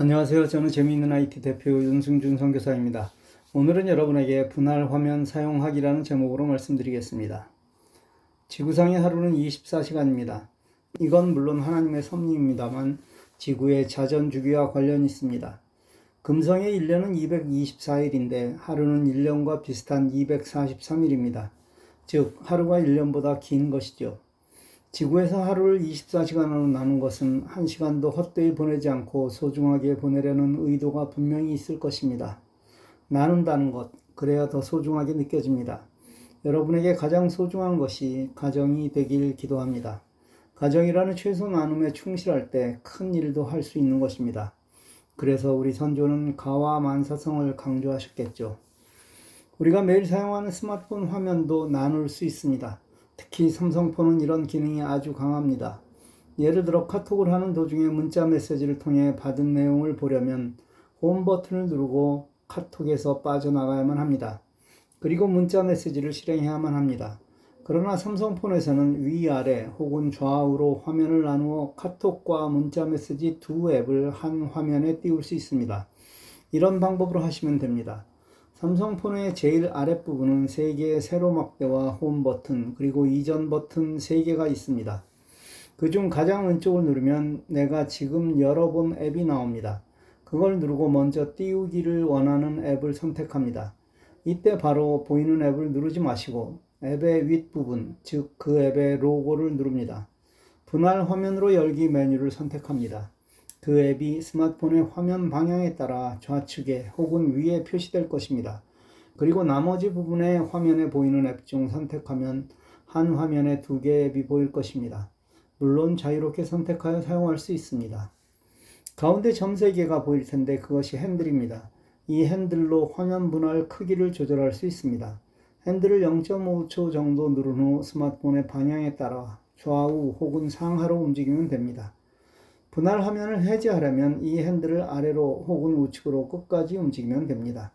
안녕하세요. 저는 재미있는 IT 대표 윤승준 선교사입니다. 오늘은 여러분에게 분할 화면 사용하기라는 제목으로 말씀드리겠습니다. 지구상의 하루는 24시간입니다. 이건 물론 하나님의 섭리입니다만 지구의 자전 주기와 관련이 있습니다. 금성의 1년은 224일인데 하루는 1년과 비슷한 243일입니다. 즉 하루가 1년보다 긴 것이죠. 지구에서 하루를 24시간으로 나눈 것은 한 시간도 헛되이 보내지 않고 소중하게 보내려는 의도가 분명히 있을 것입니다. 나눈다는 것, 그래야 더 소중하게 느껴집니다. 여러분에게 가장 소중한 것이 가정이 되길 기도합니다. 가정이라는 최소 나눔에 충실할 때 큰 일도 할 수 있는 것입니다. 그래서 우리 선조는 가와 만사성을 강조하셨겠죠. 우리가 매일 사용하는 스마트폰 화면도 나눌 수 있습니다. 특히 삼성폰은 이런 기능이 아주 강합니다. 예를 들어 카톡을 하는 도중에 문자 메시지를 통해 받은 내용을 보려면 홈 버튼을 누르고 카톡에서 빠져나가야만 합니다. 그리고 문자 메시지를 실행해야만 합니다. 그러나 삼성폰에서는 위아래 혹은 좌우로 화면을 나누어 카톡과 문자 메시지 두 앱을 한 화면에 띄울 수 있습니다. 이런 방법으로 하시면 됩니다. 삼성폰의 제일 아랫부분은 3개의 세로 막대와 홈 버튼, 그리고 이전 버튼 3개가 있습니다. 그 중 가장 왼쪽을 누르면 내가 지금 열어본 앱이 나옵니다. 그걸 누르고 먼저 띄우기를 원하는 앱을 선택합니다. 이때 바로 보이는 앱을 누르지 마시고 앱의 윗부분, 즉 그 앱의 로고를 누릅니다. 분할 화면으로 열기 메뉴를 선택합니다. 그 앱이 스마트폰의 화면 방향에 따라 좌측에 혹은 위에 표시될 것입니다. 그리고 나머지 부분의 화면에 보이는 앱 중 선택하면 한 화면에 두 개의 앱이 보일 것입니다. 물론 자유롭게 선택하여 사용할 수 있습니다. 가운데 점 3개가 보일 텐데 그것이 핸들입니다. 이 핸들로 화면 분할 크기를 조절할 수 있습니다. 핸들을 0.5초 정도 누른 후 스마트폰의 방향에 따라 좌우 혹은 상하로 움직이면 됩니다. 분할 화면을 해제하려면 이 핸들을 아래로 혹은 우측으로 끝까지 움직이면 됩니다.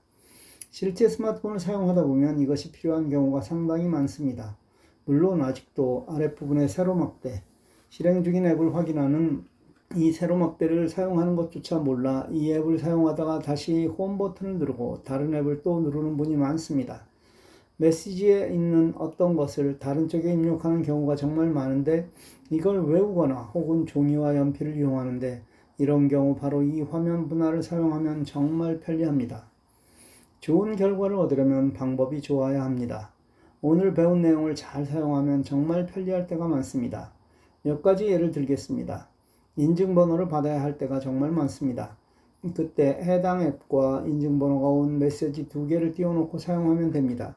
실제 스마트폰을 사용하다 보면 이것이 필요한 경우가 상당히 많습니다. 물론 아직도 아랫부분의 세로막대, 실행 중인 앱을 확인하는 이 세로막대를 사용하는 것조차 몰라 이 앱을 사용하다가 다시 홈 버튼을 누르고 다른 앱을 또 누르는 분이 많습니다. 메시지에 있는 어떤 것을 다른 쪽에 입력하는 경우가 정말 많은데 이걸 외우거나 혹은 종이와 연필을 이용하는데 이런 경우 바로 이 화면 분할을 사용하면 정말 편리합니다. 좋은 결과를 얻으려면 방법이 좋아야 합니다. 오늘 배운 내용을 잘 사용하면 정말 편리할 때가 많습니다. 몇 가지 예를 들겠습니다. 인증번호를 받아야 할 때가 정말 많습니다. 그때 해당 앱과 인증번호가 온 메시지 두 개를 띄워놓고 사용하면 됩니다.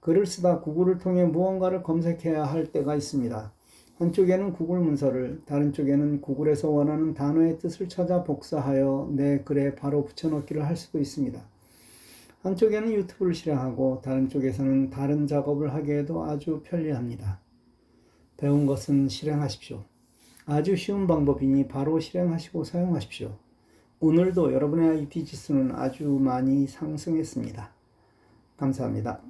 글을 쓰다 구글을 통해 무언가를 검색해야 할 때가 있습니다. 한쪽에는 구글 문서를, 다른 쪽에는 구글에서 원하는 단어의 뜻을 찾아 복사하여 내 글에 바로 붙여넣기를 할 수도 있습니다. 한쪽에는 유튜브를 실행하고 다른 쪽에서는 다른 작업을 하기에도 아주 편리합니다. 배운 것은 실행하십시오. 아주 쉬운 방법이니 바로 실행하시고 사용하십시오. 오늘도 여러분의 IT 지수는 아주 많이 상승했습니다. 감사합니다.